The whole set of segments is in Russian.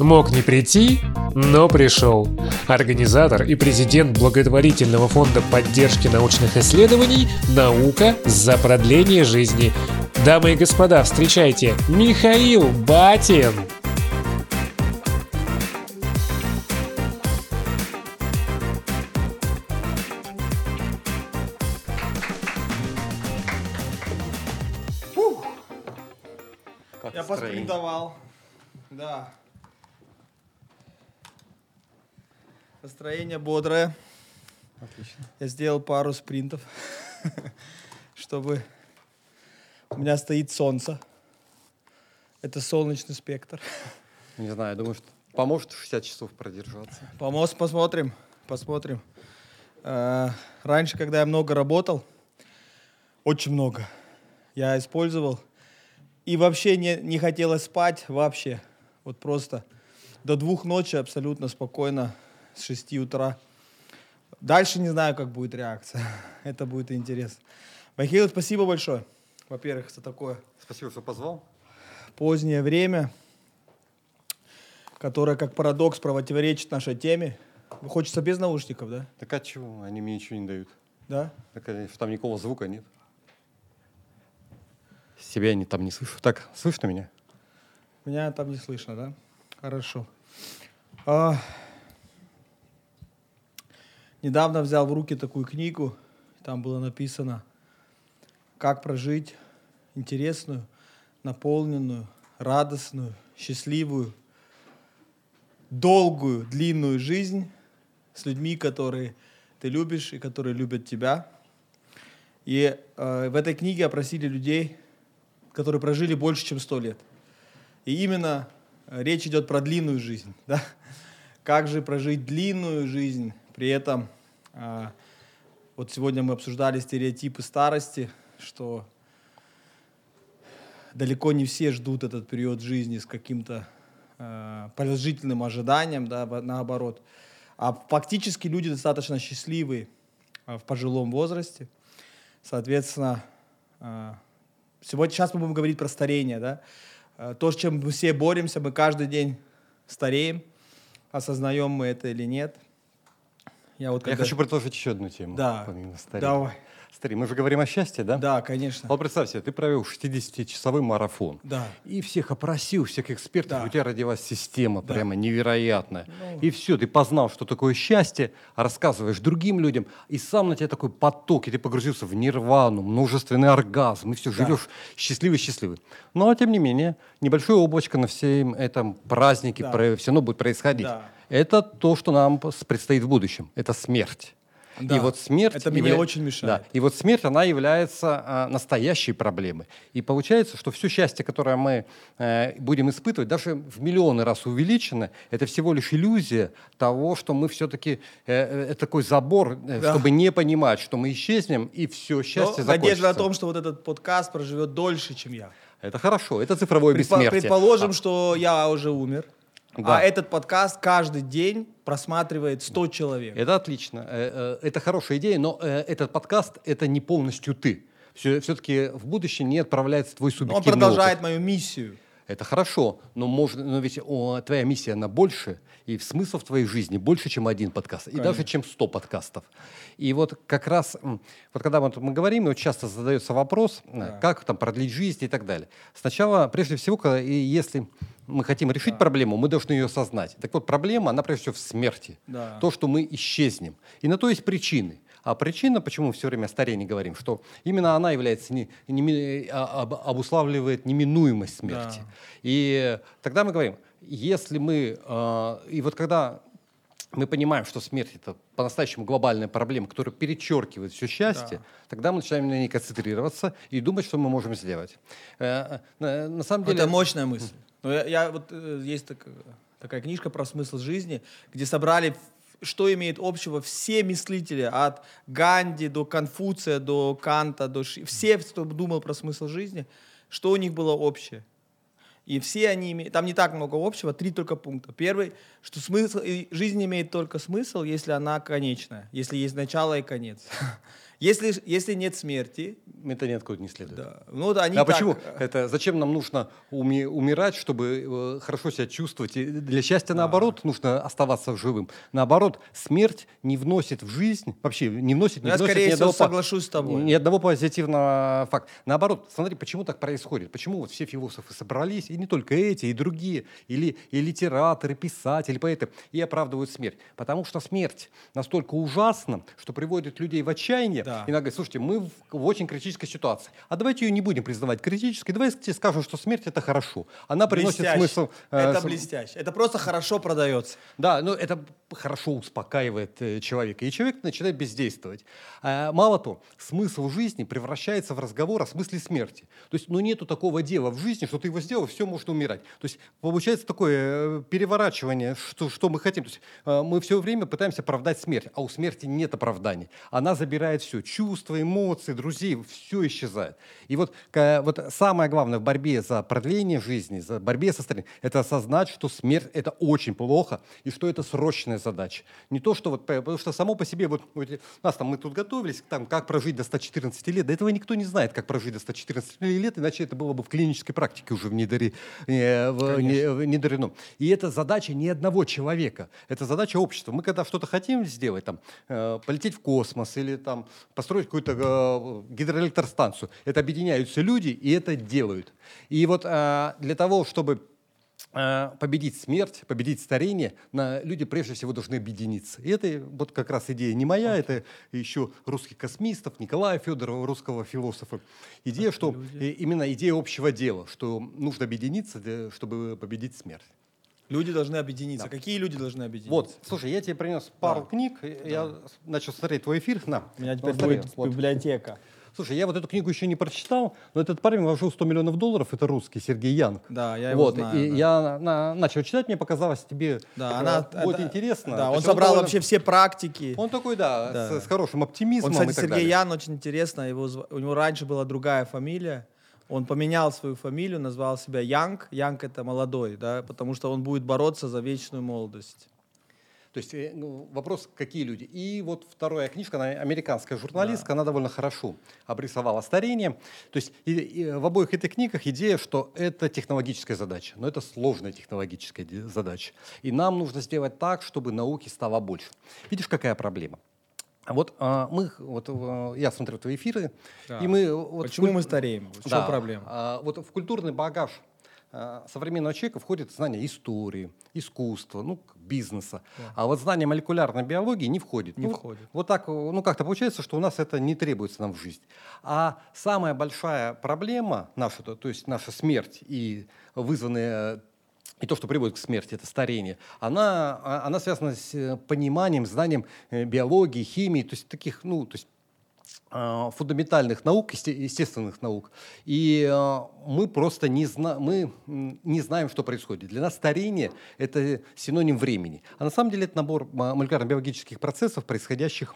Мог не прийти, но пришел. Организатор и президент благотворительного фонда поддержки научных исследований «Наука за продление жизни». Дамы и господа, встречайте, Михаил Батин! Настроение бодрое. Отлично. Я сделал пару спринтов, чтобы... У меня стоит солнце. Это солнечный спектр. Не знаю, думаю, что поможет 60 часов продержаться. Помос, посмотрим, посмотрим. Э, Раньше, когда я много работал, очень много, я использовал. И вообще не, не хотелось спать, вообще. Вот просто до двух ночи абсолютно спокойно, с 6 утра. Дальше не знаю, как будет реакция. Это будет интересно. Михаил, спасибо большое. Во-первых, за такое Спасибо, что позвал. позднее время, которое как парадокс противоречит нашей теме. Хочется без наушников, да? Так а чего? Они мне ничего не дают. Да? Так, там никакого звука нет. Себя не, там не слышу. Так, слышно меня? Меня там не слышно, да? Хорошо. А, недавно взял в руки такую книгу. Там было написано, как прожить интересную, наполненную, радостную, счастливую, долгую, длинную жизнь с людьми, которые ты любишь и которые любят тебя. И э, в этой книге опросили людей, которые прожили больше, чем сто лет. И именно речь идет про длинную жизнь. Да? Как же прожить длинную жизнь, при этом а, вот сегодня мы обсуждали стереотипы старости, что далеко не все ждут этот период жизни с каким-то э, положительным ожиданием, да, наоборот. А фактически люди достаточно счастливые а, в пожилом возрасте. Соответственно, а, сегодня сейчас мы будем говорить про старение, да. А, То, с чем мы все боремся, мы каждый день стареем, осознаем мы это или нет. Я вот Я когда- хочу предложить еще одну тему. Да, помимо старения. давай. Смотри, мы же говорим о счастье, да? Да, конечно. Вот представь себе, ты провел 60-часовой марафон. Да. И всех опросил, всех экспертов. Да. У тебя родилась система Да. прямо невероятная. Ну. И все, ты познал, что такое счастье, рассказываешь другим людям, и сам на тебя такой поток, и ты погрузился в нирвану, множественный оргазм, и все, Да. живешь счастливый-счастливый. Но, тем не менее, небольшое облачко на всем этом празднике Да. все равно будет происходить. Да. Это то, что нам предстоит в будущем. Это смерть. Да. И вот смерть... Это мне очень мешает. Да. И вот смерть, она является а, настоящей проблемой. И получается, что все счастье, которое мы э, будем испытывать, даже в миллионы раз увеличено, это всего лишь иллюзия того, что мы все-таки... это такой забор, э, Да. чтобы не понимать, что мы исчезнем, и все, Но счастье надежда на закончится. том, что вот этот подкаст проживет дольше, чем я. Это хорошо, это цифровое Предпо- бессмертие. Предположим, А, что я уже умер, Да. а этот подкаст каждый день просматривает 100 человек. Это отлично. Э, э, Это хорошая идея, но э, этот подкаст — это не полностью ты. Все-таки в будущее не отправляется твой субъективный он продолжает опыт. мою миссию. Это хорошо, но, можно, но ведь о, твоя миссия, она больше, и смысл в твоей жизни больше, чем один подкаст, и даже чем 100 подкастов. И вот как раз, вот когда вот мы говорим, вот часто задается вопрос, э, Да. как там продлить жизнь и так далее. Сначала, прежде всего, когда- и если мы хотим решить проблему, мы должны ее осознать. Так вот, проблема, она прежде всего в смерти. Да. То, что мы исчезнем. И на то есть причины. А причина, почему мы все время о старении говорим, что именно она является, не, неми- а- об- обуславливает неминуемость смерти. Да. И тогда мы говорим, если мы, э, и вот когда мы понимаем, что смерть это по-настоящему глобальная проблема, которая перечеркивает все счастье, Да. тогда мы начинаем на ней концентрироваться и думать, что мы можем сделать. Э, э, на самом деле, Это мощная мысль. Но я, я вот э, есть так- такая книжка про смысл жизни, где собрали, что имеет общего все мыслители, от Ганди до Конфуция, до Канта, до Ши, все, кто думал про смысл жизни, что у них было общее. И все они имеют, там не так много общего, три только пункта. Первый, что смысл, жизнь имеет только смысл, если она конечная, если есть начало и конец. Если, если нет смерти, Это ниоткуда не следует. да, ну вот они а так, почему? э, Это зачем нам нужно уми- умирать, чтобы э, хорошо себя чувствовать? И для счастья, наоборот, нужно оставаться живым. Наоборот, смерть не вносит в жизнь, вообще не вносит, не Я, вносит скорее ни, всего, одного, соглашусь с тобой. ни одного позитивного факта. Наоборот, смотри, почему так происходит? Почему вот все философы собрались, и не только эти, и другие, или и литераторы, писатели, поэты, и оправдывают смерть? Потому что смерть настолько ужасна, что приводит людей в отчаяние. Да. И иногда говорит, слушайте, мы в, в очень критической ситуации. А давайте ее не будем признавать критической, давайте скажем, что смерть это хорошо. Она приносит блестяще. смысл. э, Это с- блестяще. Это просто хорошо продается. да, но это хорошо успокаивает э, человека, и человек начинает бездействовать. А, мало того, смысл жизни превращается в разговор о смысле смерти. То есть, ну, нету такого дела в жизни, что ты его сделал, все, можно умирать. То есть, получается такое э, переворачивание, что, что мы хотим. То есть, э, мы все время пытаемся оправдать смерть, а у смерти нет оправданий. Она забирает все, чувства, эмоции, друзей, все исчезает. И вот, вот самое главное в борьбе за продление жизни, за борьбе со старением, это осознать, что смерть это очень плохо и что это срочная задача. Не то, что вот, потому что само по себе, вот, вот нас там мы тут готовились, там, как прожить до 114 лет, до этого никто не знает, как прожить до 114 лет, иначе это было бы в клинической практике уже внедри- э, внедрено. И это задача не одного человека, это задача общества. Мы когда что-то хотим сделать, там, э, полететь в космос или там, построить какую-то э, гидроэлектростанцию, это объединяются люди и это делают. И вот э, для того, чтобы э, победить смерть, победить старение, на, люди прежде всего должны объединиться. И это вот как раз идея не моя, это еще русских космистов, Николая Федорова, русского философа. Идея, что э, именно идея общего дела, что нужно объединиться, для- чтобы победить смерть. Люди должны объединиться. Какие люди должны объединиться? Вот, слушай, я тебе принес пару Да. книг, я начал смотреть твой эфир. На, У меня теперь будет вот. библиотека. Слушай, я вот эту книгу еще не прочитал, но этот парень вложил 100 миллионов долларов, это русский, Сергей Янг. Да, я его вот, знаю, и да. я на- начал читать, мне показалось тебе Да, э, она, вот это- интересно. Да, То он собрал довольно- вообще все практики. Он такой, да, Да. С, с хорошим оптимизмом Он, кстати, Сергей далее. Ян, очень интересно. Его, у него раньше была другая фамилия. Он поменял свою фамилию, назвал себя Янг. Янг это молодой, да, потому что он будет бороться за вечную молодость. То есть э, ну, вопрос, какие люди. И вот вторая книжка, она американская журналистка, она довольно хорошо обрисовала старение. То есть и- и в обоих этих книгах идея, что это технологическая задача, но это сложная технологическая задача. И нам нужно сделать так, чтобы науки стало больше. Видишь, какая проблема? А Вот а, мы, вот э, я смотрю твои эфиры, Да. и мы вот Почему куль- мы стареем? В да, чем проблема? а, вот в культурный багаж а, современного человека входит знание истории, искусства, ну, бизнеса. А вот знание молекулярной биологии не входит. Не Ну, входит. Вот так, э, ну, как-то получается, что у нас это не требуется нам в жизнь. А самая большая проблема наша, то, то есть наша смерть и вызванная и то, что приводит к смерти, это старение, она, а- она связана с э, пониманием, знанием э, биологии, химии, то есть таких, ну, то есть а, фундаментальных наук, есте- естественных наук. И а, мы просто не, зна- мы, не знаем, что происходит. Для нас старение – это синоним времени. А на самом деле это набор молекулярно-биологических процессов, происходящих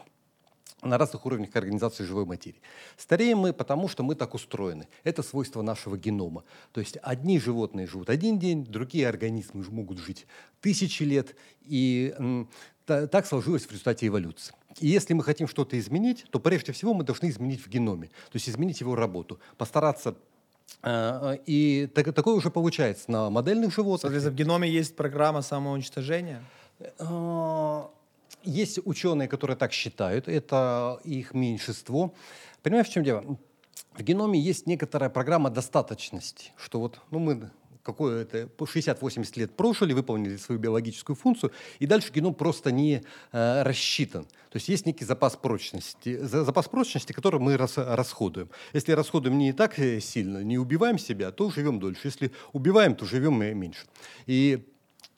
на разных уровнях организации живой материи. Стареем мы, потому что мы так устроены. Это свойство нашего генома. То есть одни животные живут один день, другие организмы могут жить тысячи лет. И так сложилось в результате эволюции. И если мы хотим что-то изменить, то прежде всего мы должны изменить в геноме, то есть изменить его работу, постараться э, и так- такое уже получается на модельных животных. Соответственно, в геноме есть программа самоуничтожения. Есть ученые, которые так считают, это их меньшинство. Понимаешь, в чем дело? В геноме есть некоторая программа достаточности, что вот ну, мы какое-то по 60-80 лет прожили, выполнили свою биологическую функцию, и дальше геном просто не э, рассчитан. То есть есть некий запас прочности, за- запас прочности, который мы рас- расходуем. Если расходуем не так э, сильно, не убиваем себя, то живем дольше. Если убиваем, то живем э, меньше. И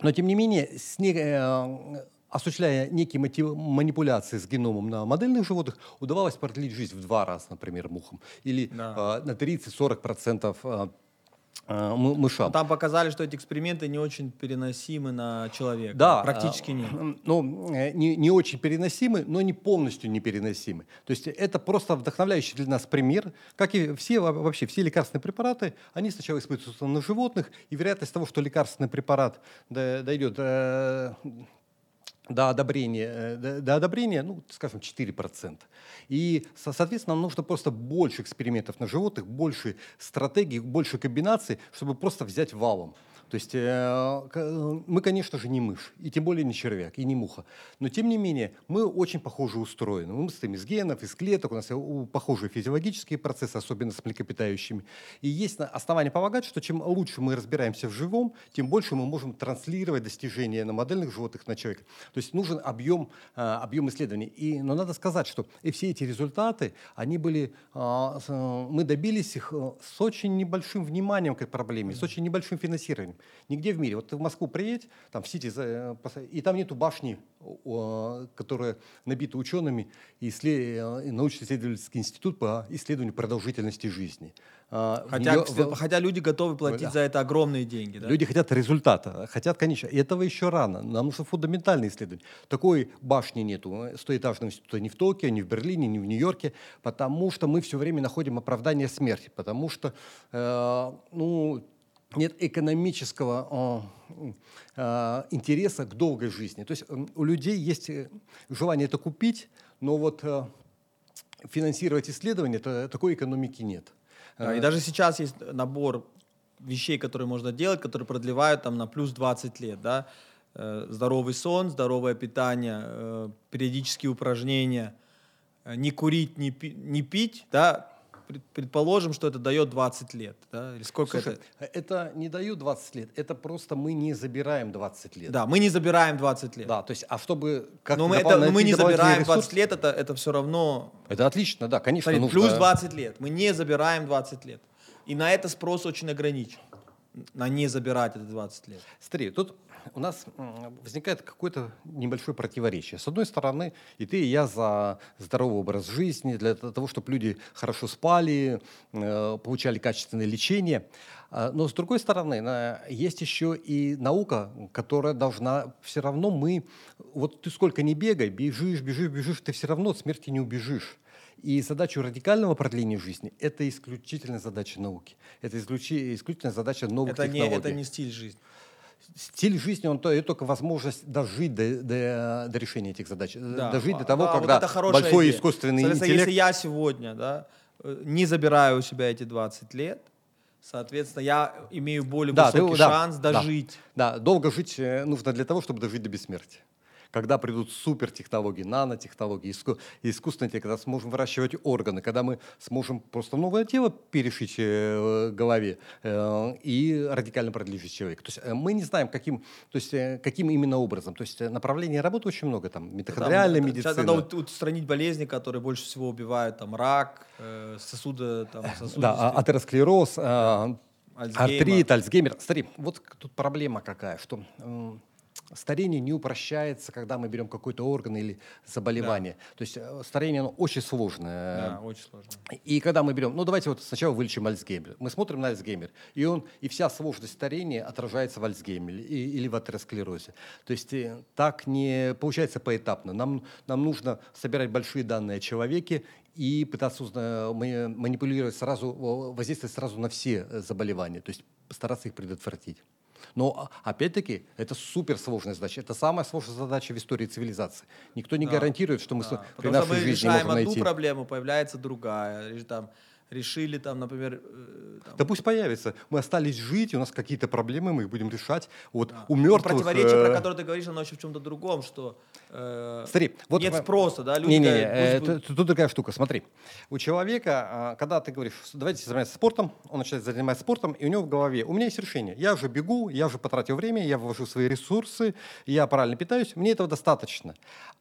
но, тем не менее, с не- э, осуществляя некие мотив- манипуляции с геномом на модельных животных, удавалось продлить жизнь в два раза, например, мухам. Или Да. э, на 30-40% э, э, мы- мышам. Там показали, что эти эксперименты не очень переносимы на человека. Да, Практически нет. Ну, э, не, не очень переносимы, но не полностью непереносимы. То есть это просто вдохновляющий для нас пример. Как и все во- вообще все лекарственные препараты, они сначала испытываются на животных, и вероятность того, что лекарственный препарат дойдет э, до одобрения, э, до, до одобрения, ну, скажем, 4%. И, соответственно, нам нужно просто больше экспериментов на животных, больше стратегий, больше комбинаций, чтобы просто взять валом. То есть э, мы, конечно же, не мышь, и тем более не червяк, и не муха. Но, тем не менее, мы очень похоже устроены. Мы состоим из генов, из клеток, у нас похожие физиологические процессы, особенно с млекопитающими. И есть основания полагать, что чем лучше мы разбираемся в живом, тем больше мы можем транслировать достижения на модельных животных на человека. То есть нужен объем, э, объем исследований. И, но надо сказать, что и все эти результаты, они были, э, мы добились их с очень небольшим вниманием к проблеме, с очень небольшим финансированием. Нигде в мире. Вот ты в Москву приедь, там в Сити, э, и там нету башни, которая набита учеными, и э, научно-исследовательский институт по исследованию продолжительности жизни. А, хотя, нее, хотя люди готовы платить да. за это огромные деньги. Да? Люди хотят результата, хотят, конечно. И этого еще рано. Нам нужно фундаментальное исследование. Такой башни нету. Стоэтажного института ни в Токио, ни в Берлине, ни в Нью-Йорке, потому что мы все время находим оправдание смерти. Потому что, э, ну, нет экономического э, интереса к долгой жизни. То есть у людей есть э, желание это купить, но вот э, финансировать исследования, такой экономики нет. И даже сейчас есть набор вещей, которые можно делать, которые продлевают там на плюс 20 лет, да, здоровый сон, здоровое питание, периодические упражнения, не курить, не, пи- не пить, да, предположим, что это дает 20 лет, да? Или сколько Слушай, это? Это не дают 20 лет, это просто мы не забираем 20 лет. Да, мы не забираем 20 лет. Да, то есть, а чтобы... Как но мы, это, но мы не забираем ресурс, 20 лет, это, это все равно... Это отлично, да, конечно. Смотри, нужно... Плюс 20 лет, мы не забираем 20 лет. И на это спрос очень ограничен, на не забирать это 20 лет. Смотри, тут у нас возникает какое-то небольшое противоречие. С одной стороны, и ты, и я за здоровый образ жизни, для того, чтобы люди хорошо спали, э, получали качественное лечение. А, но с другой стороны, есть еще и наука, которая должна все равно мы, вот ты сколько не бегай, бежишь, бежишь, бежишь, ты все равно от смерти не убежишь. И задача радикального продления жизни – это исключительная задача науки. Это исключительная задача новых это технологий. Не, это не стиль жизни стиль жизни, он то, и только возможность дожить до, до, до решения этих задач, э, да. дожить до того, да, когда вот большой идея. искусственный интеллект... Если я сегодня да, э, не забираю у себя эти 20 лет, соответственно, я имею более да, высокий ты, шанс да, дожить. Да, да, долго жить э, нужно для того, чтобы дожить до бессмертия когда придут супертехнологии, нанотехнологии, иску, искусственные, когда сможем выращивать органы, когда мы сможем просто новое тело перешить э, голове э, и радикально продлить жизнь человека. То есть э, мы не знаем, каким, то есть, э, каким именно образом. То есть э, направлений работы очень много, там, митохондриальная да, медицина. Надо устранить болезни, которые больше всего убивают, там, рак, э, сосуды, там, Да, а, атеросклероз, э, артрит, Альцгеймер. Смотри, вот тут проблема какая, что старение не упрощается, когда мы берем какой-то орган или заболевание. Да. То есть э, старение оно очень сложное. Да, очень сложно. И когда мы берем, ну давайте вот сначала вылечим Альцгеймер. Мы смотрим на Альцгеймер, и он и вся сложность старения отражается в Альцгеймере и, или в атеросклерозе. То есть э, так не получается поэтапно. Нам нам нужно собирать большие данные о человеке и пытаться манипулировать сразу, воздействовать сразу на все э, заболевания, то есть постараться их предотвратить. Но опять-таки это суперсложная задача. Это самая сложная задача в истории цивилизации. Никто не да. гарантирует, что мы да. при нашей мы жизни решаем можем одну проблему, появляется другая. Там, решили там, например... Э, там... Да пусть появится. Мы остались жить, у нас какие-то проблемы, мы их будем решать. Вот да. у мертвых... Противоречие, э... про которое ты говоришь, оно еще в чем-то другом, что э... Смотри, вот нет спроса, да? Люди не, не, не, э, тут, тут другая штука. Смотри, у человека, а, когда ты говоришь, давайте заниматься спортом, он начинает заниматься спортом, и у него в голове, у меня есть решение, я уже бегу, я уже потратил время, я ввожу свои ресурсы, я правильно питаюсь, мне этого достаточно.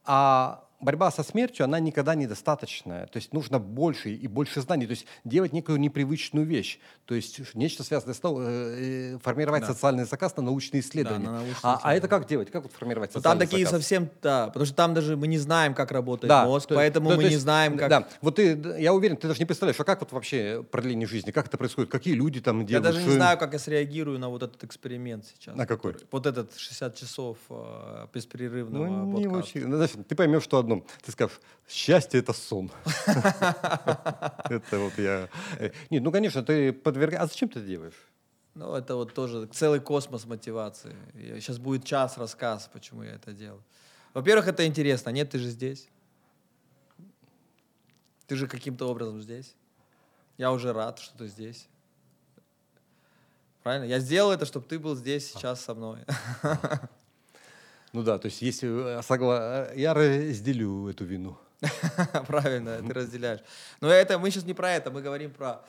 А борьба со смертью, она никогда недостаточная. То есть нужно больше и больше знаний. То есть делать некую непривычную вещь. То есть нечто связанное с э, э, формировать да. социальный заказ на научные исследования. Да, на научные а, исследования. а это как делать? Как вот формировать ну, социальный Там такие заказ? совсем, да, потому что там даже мы не знаем, как работает да, мозг, то, поэтому то, мы то есть, не знаем, как... Да, вот ты, я уверен, ты даже не представляешь, а как вот вообще продление жизни, как это происходит, какие люди там делают? Я даже не знаю, как я среагирую на вот этот эксперимент сейчас. На какой? Вот этот 60 часов э, беспрерывного ну, не очень. Ну, ты поймешь, что одно. Ты скажешь, счастье — это сон. Это вот я... Э, нет, ну, конечно, ты подвергаешь... А зачем ты это делаешь? Ну, это вот тоже целый космос мотивации. Сейчас будет час рассказ, почему я это делаю. Во-первых, это интересно. Нет, ты же здесь. Ты же каким-то образом здесь. Я уже рад, что ты здесь. Правильно? Я сделал это, чтобы ты был здесь сейчас со мной. Ну да, то есть если э, согла... я разделю эту вину. Правильно, ты разделяешь. Но это мы сейчас не про это, мы говорим про...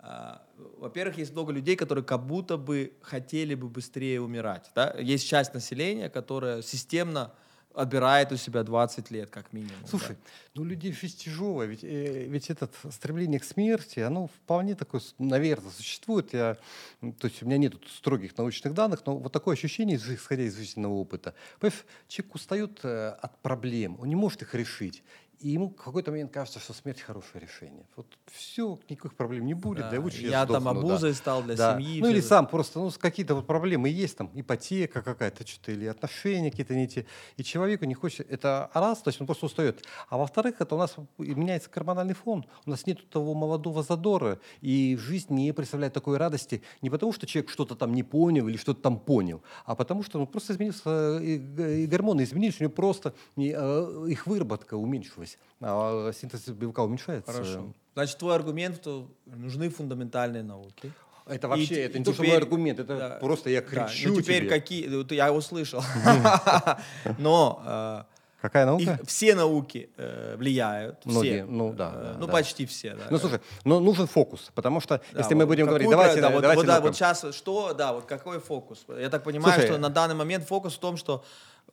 а, Во-первых, есть много людей, которые как будто бы хотели бы быстрее умирать. Да? Есть часть населения, которая системно отбирает у себя 20 лет, как минимум. да. Слушай, ну людей тяжелая, ведь, э, ведь это стремление к смерти, оно вполне такое, наверное, существует. Я, то есть у меня нет строгих научных данных, но вот такое ощущение, исходя из жизненного опыта. Понимаешь, человек устает э, от проблем, он не может их решить. И ему в какой-то момент кажется, что смерть хорошее решение. Вот все, никаких проблем не будет, да, Да, лучше я там сдохну, да. обузой стал для Да. семьи. Ну или всё. сам просто, ну, какие-то вот проблемы есть, там, ипотека какая-то, что-то, или отношения какие-то не те. И человеку не хочет, это раз, то есть он просто устает. А во-вторых, это у нас меняется гормональный фон. У нас нет того молодого задора, и жизнь не представляет такой радости не потому, что человек что-то там не понял или что-то там понял, а потому что ну, просто изменился, э, и, гормоны изменились, у него просто э, их выработка уменьшилась, а синтез белка уменьшается. Хорошо. Значит, твой аргумент, что нужны фундаментальные науки. Это И вообще, т- это и не то, что мой аргумент, это да, просто я да, кричу Ну теперь тебе. какие... вот Я услышал. Но э, Какая наука? их- все науки э, влияют. Многие, Все. ну да, Э, да, Ну да. почти все, да. Ну слушай, но нужен фокус, потому что Да, если мы вот будем говорить, давайте, про- да, вот, давайте вот, да, вот сейчас что, да, вот какой фокус? Я так понимаю, Слушай, что на данный момент фокус в том, что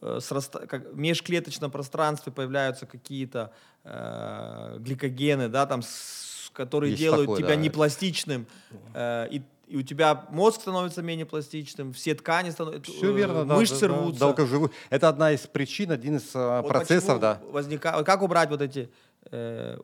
с раста- как в межклеточном пространстве появляются какие-то э, гликогены, да, там, с- которые Есть делают такое, тебя да. непластичным, э, и, и у тебя мозг становится менее пластичным, все ткани становятся, Все верно, да, мышцы да, да, рвутся. долгоживу- Это одна из причин, один из а, Вот процессов, да. возникает- как убрать вот эти э,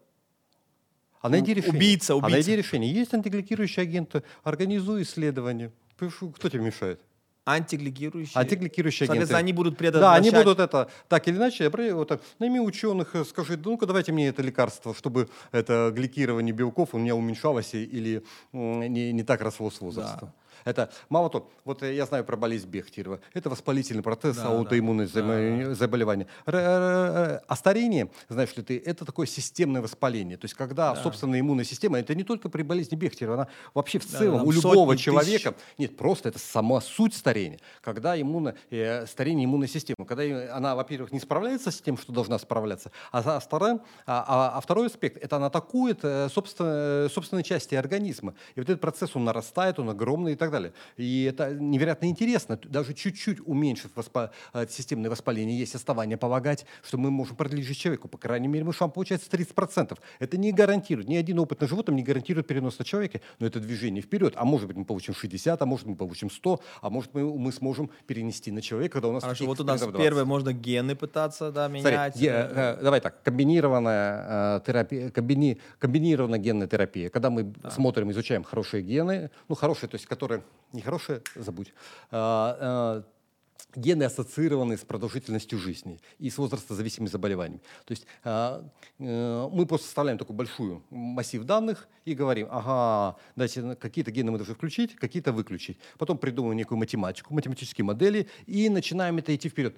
А найди решение. убийца, А убийца. найди решение. Есть антигликирующие агенты, организуй исследования. Пишу, Кто тебе мешает? Антигликирующие? Антигликирующие агенты. Соответственно, они будут Да, предотвращать... они будут это так или иначе. обра- Вот, так, найми ученых, э, скажи, «Да ну-ка давайте мне это лекарство, чтобы это гликирование белков у меня уменьшалось или не, не так росло с возрастом. Да. Это мало того, вот я знаю про болезнь Бехтерева. Это воспалительный процесс, Да, аутоиммунное да, забо- заболевание. А старение, знаешь ли ты, это такое системное воспаление. То есть когда собственная иммунная система, это не только при болезни Бехтерева, она вообще в Да, целом там у любого человека, нет, просто это сама суть старения. Когда иммуно, э, старение иммунной системы, когда она, во-первых, не справляется с тем, что должна справляться, а, а, второе- а- а- а второй аспект, это она атакует э, собственно, э, собственные части организма. И вот этот процесс, он нарастает, он огромный и так далее. И это невероятно интересно. Даже чуть-чуть уменьшив воспа- э, системное воспаление, есть основания полагать, что мы можем продлить жизнь человеку. По крайней мере, мы шанс получается 30%. Это не гарантирует, ни один опыт на животном не гарантирует перенос на человека, но это движение вперед. А может быть, мы получим 60, а может, мы получим 100, а может, мы, мы сможем перенести на человека, когда у нас Хорошо, вот у нас экспериментов 20. первое, можно гены пытаться, да, Смотри, менять. ге- э, э, давай так, комбинированная э, терапия, комбини, комбинированная генная терапия. Когда мы смотрим, изучаем хорошие гены, ну хорошие, то есть которые не хорошие, забудь. Гены ассоциированы с продолжительностью жизни и с возрастозависимыми заболеваниями. То есть а, э, мы просто составляем такой большой массив данных и говорим, ага, на- какие-то гены мы должны включить, какие-то выключить. Потом придумываем некую математику, математические модели и начинаем это идти вперед.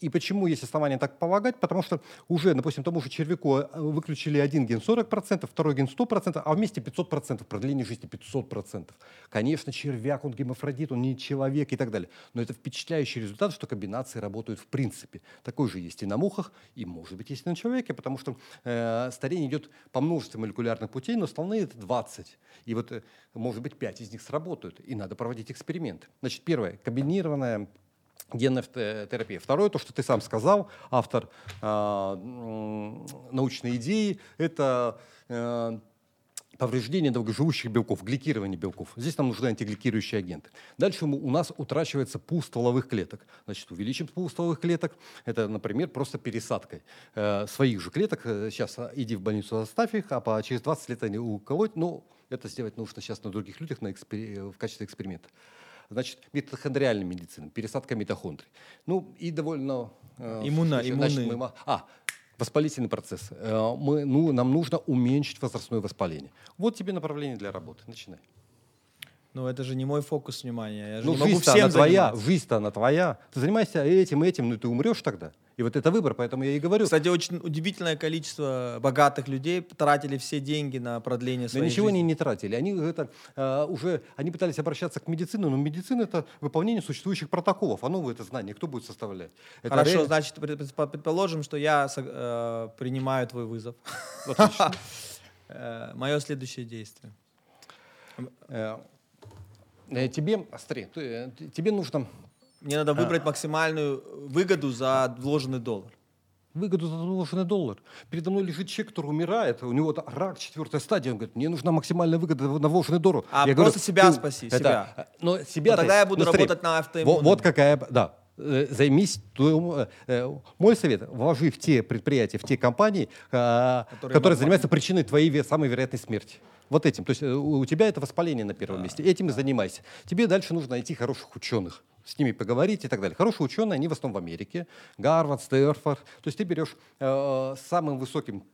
И почему есть основания так полагать? Потому что уже, допустим, тому же червяку э, выключили один ген 40%, второй ген 100%, а вместе 500%, продление жизни 500%. Конечно, червяк, он гемофродит, он не человек и так далее. Но это впечатляющий результат, что комбинации работают в принципе. Такой же есть и на мухах, и, может быть, есть и на человеке, потому что э, старение идет по множеству молекулярных путей, но основные это 20. И вот, э, может быть, 5 из них сработают, и надо проводить эксперименты. Значит, первое, комбинированная генная те- терапия. Второе, то, что ты сам сказал, автор м, научной идеи, это э, повреждение долгоживущих белков, гликирование белков. Здесь нам нужны антигликирующие агенты. Дальше у нас утрачивается пул стволовых клеток. Значит, увеличим пул стволовых клеток. Это, например, просто пересадкой э, своих же клеток. Э, Сейчас а, иди в больницу, оставь их, а по, через 20 лет они уколоть. Ну, это сделать нужно сейчас на других людях на экспери- в качестве эксперимента. Значит, митохондриальная медицина, пересадка митохондрий. Ну, и довольно... э, Иммуно- значит, иммунные. мы а, воспалительный процесс. Э, Мы, ну, нам нужно уменьшить возрастное воспаление. Вот тебе направление для работы. Начинай. Ну, это же не мой фокус внимания. Я же Ну, не могу жизнь-то всем она твоя, жизнь-то она твоя. Ты занимаешься этим, этим, ну ты умрешь тогда. И вот это выбор, поэтому я и говорю. Кстати, очень удивительное количество богатых людей тратили все деньги на продление Да своей ничего жизни. они не тратили. Они это э, уже они пытались обращаться к медицине, но медицина это выполнение существующих протоколов. А новые это знания кто будет составлять? Это Хорошо, реально- значит, пред- пред- предположим, что я э, принимаю твой вызов. Отлично. Мое следующее действие. Э, э, тебе, э, т- тебе нужно Мне надо выбрать максимальную выгоду за вложенный доллар. выгоду за вложенный доллар. Передо мной лежит человек, который умирает, у него рак четвертой стадии. Он говорит, мне нужна максимальная выгода на вложенный доллар. А Я просто себя ты- спаси, это- себя. э, Но себя ты- тогда я буду ну, работать на автоиммунном. Вот какая, да. Э, Займись, э, мой совет, вложи в те предприятия, в те компании, э, Которые которые, занимаются причиной твоей самой вероятной смерти. Вот этим. То есть э, у тебя это воспаление на первом месте. Этим и занимайся. Тебе дальше нужно найти хороших ученых с ними поговорить и так далее. Хорошие ученые, они в основном в Америке. Гарвард, Стэнфорд. То есть ты берешь э, самым высоким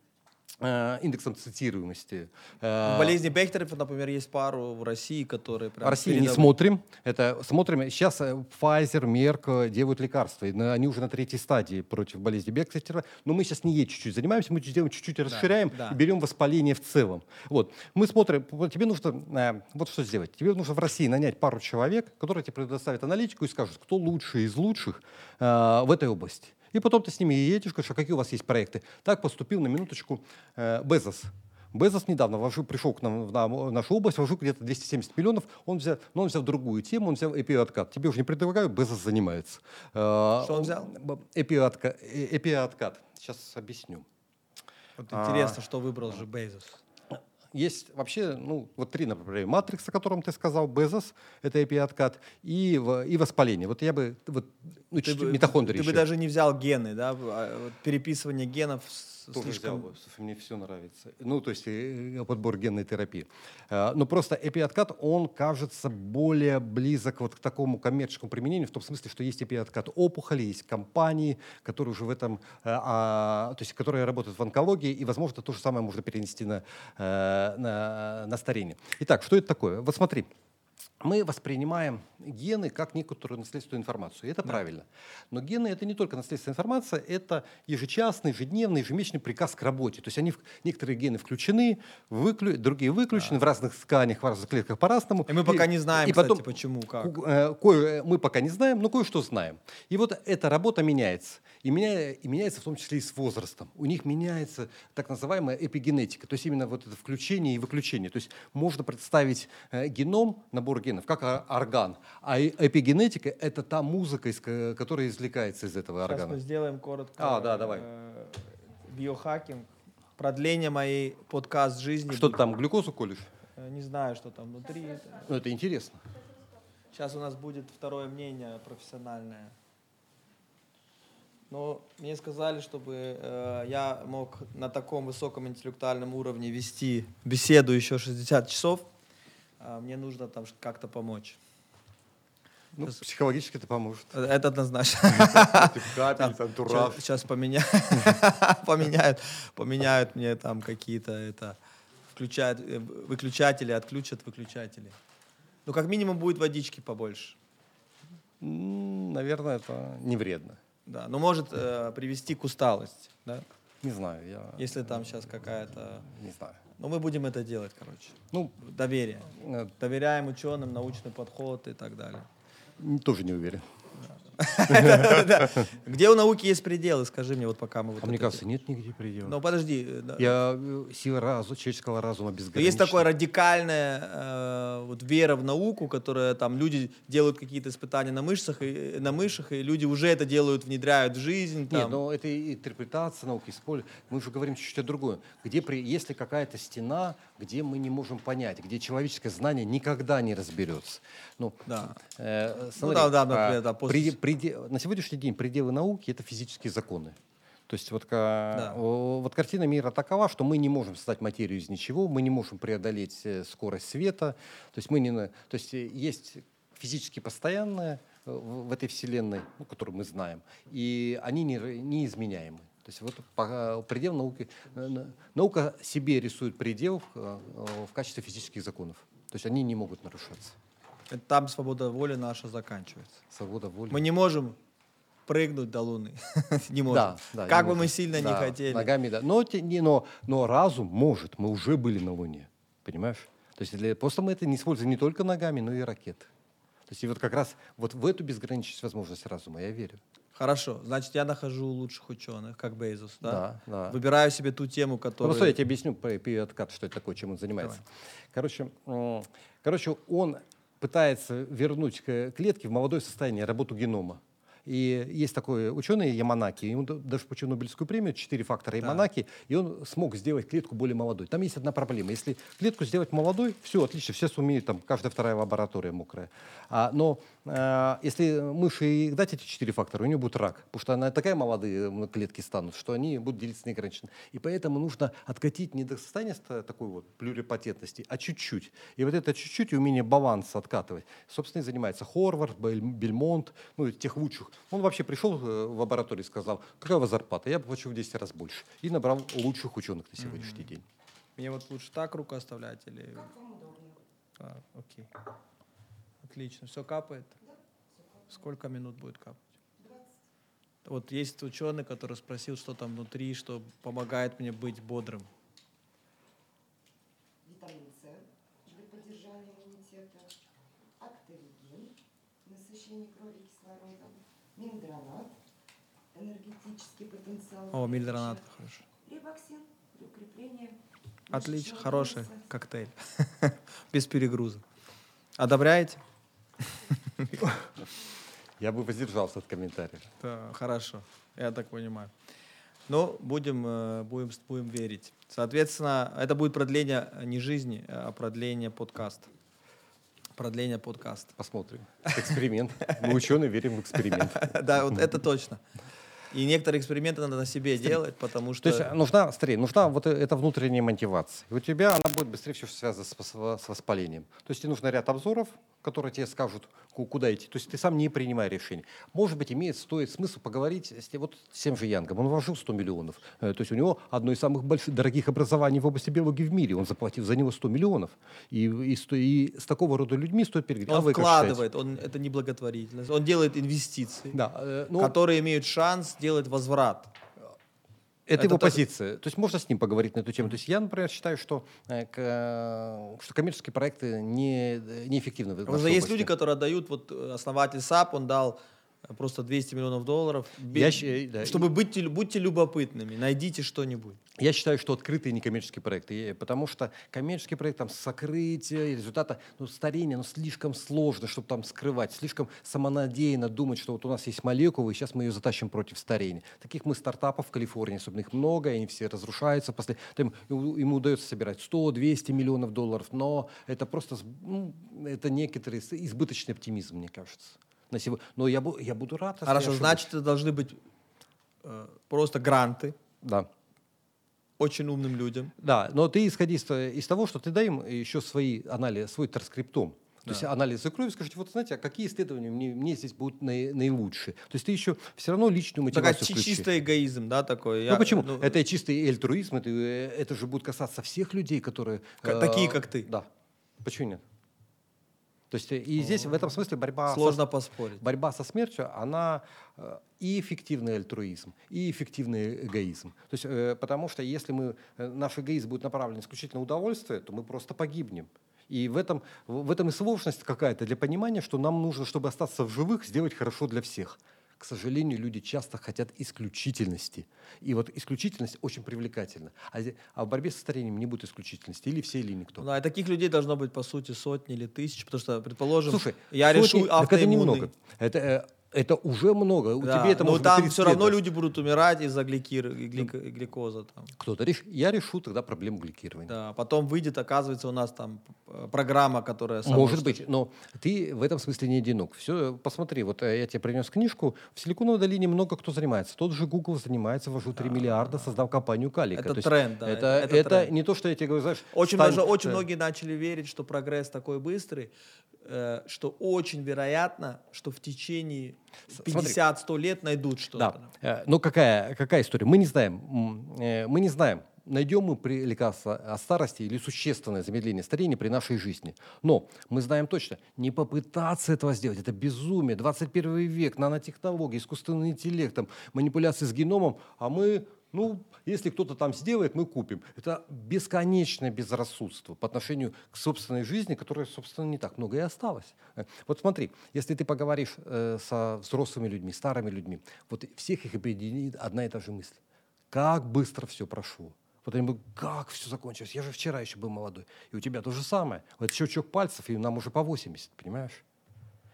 индексом цитируемости. э, болезни Бехтерев, например, есть пару в России, которые прям... России не передовые. смотрим. Это смотрим. Сейчас э, Pfizer, Merck э, делают лекарства. Они уже на третьей стадии против болезни Бехтера. Но мы сейчас не ей чуть-чуть занимаемся, мы делаем чуть-чуть расширяем да. и берем воспаление в целом. Вот. Мы смотрим, тебе нужно, э, вот что сделать. Тебе нужно в России нанять пару человек, которые тебе предоставят аналитику и скажут, кто лучший из лучших э, в этой области. И потом ты с ними едешь, говоришь, а какие у вас есть проекты. Так поступил на минуточку э, Безос. Безос недавно вложил, пришел к нам в в нашу область, вложил где-то 270 миллионов, он взял, но он взял другую тему, он взял эпиоткат. Тебе уже не предлагаю, Безос занимается. Э, Что он взял? Э, Эпиоткат. Сейчас объясню. Вот А. интересно, что выбрал же Бейзос. Есть вообще, ну, вот три направления. Матрикс, о котором ты сказал, Безос, это эпиоткат, и, и воспаление. Вот я бы, вот, ну, Ты бы, митохондрии ты бы еще. даже не взял гены, да? а вот переписывание генов Тоже слишком... взял бы, мне все нравится. Ну, то есть э, подбор генной терапии. Э, Но просто эпиоткат, он кажется более близок вот к такому коммерческому применению, в том смысле, что есть эпиоткат опухоли, есть компании, которые уже в этом, э, а, то есть которые работают в онкологии, и, возможно, то же самое можно перенести на, э, на, на старение. Итак, что это такое? Вот смотри, мы воспринимаем гены как некоторую наследственную информацию. И это правильно. Но гены это не только наследственная информация, это ежечасный, ежедневный, ежемесячный приказ к работе. То есть они, некоторые гены включены, выклю- другие выключены в разных тканях, в разных клетках по-разному. И мы пока не знаем, и кстати, потом, почему, как. э, кое- мы пока не знаем, но кое-что знаем. И вот эта работа меняется. И, меня- и меняется в том числе и с возрастом. У них меняется так называемая эпигенетика, то есть именно вот это включение и выключение. То есть можно представить э, геном, набор генов, как о- орган, а эпигенетика — это та музыка, которая извлекается из этого Сейчас органа. мы сделаем коротко. А, да, давай. э, Биохакинг. Продление моей подкаст жизни. Что ты там, глюкозу колешь? Э, Не знаю, что там внутри. Ну, это интересно. Сейчас у нас будет второе мнение профессиональное. Но мне сказали, чтобы э, я мог на таком высоком интеллектуальном уровне вести беседу еще 60 часов. А мне нужно там как-то помочь. Ну, психологически это поможет. Э, Это однозначно. Сейчас поменяют, поменяют, поменяют мне там какие-то это включают э, выключатели, отключат выключатели. Ну как минимум будет водички побольше. Наверное, это не вредно. Да, но может э, привести к усталости, да, Не знаю, я если там сейчас какая-то... не знаю. Но мы будем это делать, короче. Ну, Доверие. э, Доверяем ученым, научный подход и так далее. тоже не уверен. Где у науки есть пределы, скажи мне, вот пока мы А мне кажется, нет нигде предела. Ну подожди. э. Я э, сила разу, человеческого разума безгранична. Есть такая радикальная э, вот вера в науку, которая там люди делают какие-то испытания на мышцах и на мышах, и люди уже это делают, внедряют в жизнь. Нет, но это интерпретация науки, использование. Мы уже говорим чуть-чуть о другом. Где при, если какая-то стена, где мы не можем понять, где человеческое знание никогда не разберется. Ну, Да. э, Ну смотри, да, да, например, а, да, после- преде- преде- на сегодняшний день пределы науки это физические законы. То есть вот, Да. вот картина мира такова, что мы не можем создать материю из ничего, мы не можем преодолеть э, скорость света. То есть, мы не, то есть э, есть физически постоянное э, в, этой вселенной, ну, которую мы знаем, и они не, неизменяемы. То есть вот по- предел науки, э, на- наука себе рисует предел э, э, в качестве физических законов. То есть они не могут нарушаться. Там свобода воли наша заканчивается. Свобода воли. Мы не можем прыгнуть до Луны. не можем. Да, да, как не бы мы можем. сильно не Да, хотели. Ногами, да. Но, не, но, но разум может. Мы уже были на Луне. Понимаешь? То есть для, просто мы это не используем не только ногами, но и ракеты. То есть и вот как раз вот в эту безграничность возможности разума я верю. Хорошо, значит, я нахожу лучших ученых, как Бейзус, да? Да, да. Выбираю себе ту тему, Ну, которую... Просто я тебе объясню по откат, что это такое, чем он занимается. Короче, м, короче, он пытается вернуть к клетке в молодое состояние работу генома. И есть такой ученый Яманаки, ему да- даже получил Нобелевскую премию, четыре фактора Яманаки, и он смог сделать клетку более молодой. Там есть одна проблема. Если клетку сделать молодой, все отлично, все сумеют, там каждая вторая лаборатория мокрая. А, но если мыши ей дать эти четыре фактора, у нее будет рак, потому что она такая молодые клетки станут, что они будут делиться неограниченно. И поэтому нужно откатить не до состояния такой вот плюрипатентности, а чуть-чуть. И вот это чуть-чуть и умение баланса откатывать. Собственно, и занимается Хорвард, Бель- Бельмонт, ну, тех лучших. Он вообще пришел э, в лабораторию и сказал, какая у вас зарплата? Я плачу в 10 раз больше. И набрал лучших ученых на сегодняшний день. Мне вот лучше так руку оставлять или... А, окей. Отлично. Все капает? Сколько минут будет капать? Вот есть ученый, который спросил, что там внутри, что помогает мне быть бодрым. витамин С для поддержания иммунитета, актериген, насыщение крови кислородом, миндронат, энергетический потенциал. О, клеток, хорошо. Рибоксин для укрепления Отлично, хороший коктейль. Без перегруза. Одобряете? Я бы воздержался от комментариев. Да, хорошо, я так понимаю. Ну, будем, э, будем, будем верить. Соответственно, это будет продление э, не жизни, а продление подкаста. Продление подкаста. Посмотрим. Эксперимент. Мы ученые верим в эксперимент. Да, вот это точно. И некоторые эксперименты надо на себе делать, потому что... То есть нужна, смотри, нужна вот э- эта внутренняя мотивация. И у тебя она будет быстрее всего связана с, с воспалением. То есть тебе нужно ряд обзоров, которые тебе скажут, ку- куда идти. То есть ты сам не принимай решение. Может быть, имеет, стоит смысл поговорить с, вот, с тем же Янгом. Он вложил 100 миллионов. Э, То есть у него одно из самых больших, дорогих образований в области биологии в мире. Он заплатил за него 100 миллионов. И, и, и с такого рода людьми стоит переговорить. Он а вкладывает, он, это не благотворительность, он делает инвестиции, Да, э, ну, которые имеют шанс делать возврат. Это, Это его тоже- позиция. То есть можно с ним поговорить на эту тему. То есть я, например, считаю, что, э, к, э, что коммерческие проекты не, неэффективны. в Потому что есть области. люди, которые отдают, вот э, основатель SAP, он дал э, просто 200 миллионов долларов, Я щ- э, чтобы будьте, будьте любопытными, найдите что-нибудь. Я считаю, что открытые некоммерческие проекты, э, потому что коммерческий проект, там, сокрытие результата, ну, старение, ну, слишком сложно, чтобы там скрывать, слишком самонадеянно думать, что вот у нас есть молекула, и сейчас мы ее затащим против старения. Таких мы стартапов в Калифорнии, особенно их много, и они все разрушаются. После, там, ему, удается собирать 100-200 миллионов долларов, но это просто, ну, это некоторый избыточный оптимизм, мне кажется. На сего- Но я, бу- я буду рад. Хорошо, ошибусь. значит, это должны быть э, просто гранты Да. очень умным людям. Да, но ты исходи из, из того, что ты дай им еще свои анализы, свой транскриптом. То есть анализы крови, скажите, вот знаете, а какие исследования мне, мне здесь будут наи- наилучшие? То есть ты еще все равно личную Такая мотивацию чи- включи. чистый эгоизм, да, такой. Ну Я- почему? ну, это чистый альтруизм, это, э, это же будет касаться всех людей, которые... Ка- э, такие, как ты. Да. Почему нет? То есть э, и здесь в этом смысле борьба... со- Сложно поспорить. борьба со смертью, она э, и эффективный альтруизм, и эффективный эгоизм. То есть, э, потому что если мы, наш эгоизм будет направлен исключительно на удовольствие, то мы просто погибнем. И в этом, в этом и сложность какая-то для понимания, что нам нужно, чтобы остаться в живых, сделать хорошо для всех. К сожалению, люди часто хотят исключительности. И вот исключительность очень привлекательна. А, а в борьбе со старением не будет исключительности. Или все, или никто. Да, и таких людей должно быть, по сути, сотни или тысячи, потому что, предположим, Слушай, я сотни- решу так это автоиммунный. немного. Это, э, это уже много. У Да, тебя это но быть там 30 все равно лет. люди будут умирать из-за гликир- глик- гликоза. Там. Кто-то реш... Я решу тогда проблему гликирования. Да, потом выйдет, оказывается, у нас там э, программа, которая... Может что- быть, но ты в этом смысле не одинок. Все, посмотри, вот э, я тебе принес книжку. В Силиконовой долине много кто занимается. Тот же Google занимается, вложил 3 миллиарда, создал компанию Калика. Это То есть тренд, да, Это, это это, тренд. не то, что я тебе говорю, знаешь... Очень, стань, даже, очень многие начали верить, что прогресс такой быстрый, что очень вероятно, что в течение смотри. 50-100 лет найдут что-то. Да. Э, Ну какая, какая история? Мы не знаем. Э, Мы не знаем. найдем мы при лекарство от старости или существенное замедление старения при нашей жизни. Но мы знаем точно, не попытаться этого сделать, это безумие. 21 век, нанотехнологии, искусственный интеллект, там, манипуляции с геномом, а мы ну, если кто-то там сделает, мы купим. Это бесконечное безрассудство по отношению к собственной жизни, которая, собственно, не так много и осталось. Э, вот смотри, если ты поговоришь э, со взрослыми людьми, старыми людьми, вот всех их объединит одна и та же мысль. Как быстро все прошло. Вот они будут, как все закончилось? Я же вчера еще был молодой. И у тебя то же самое. Вот щелчок пальцев, и нам уже по 80, понимаешь?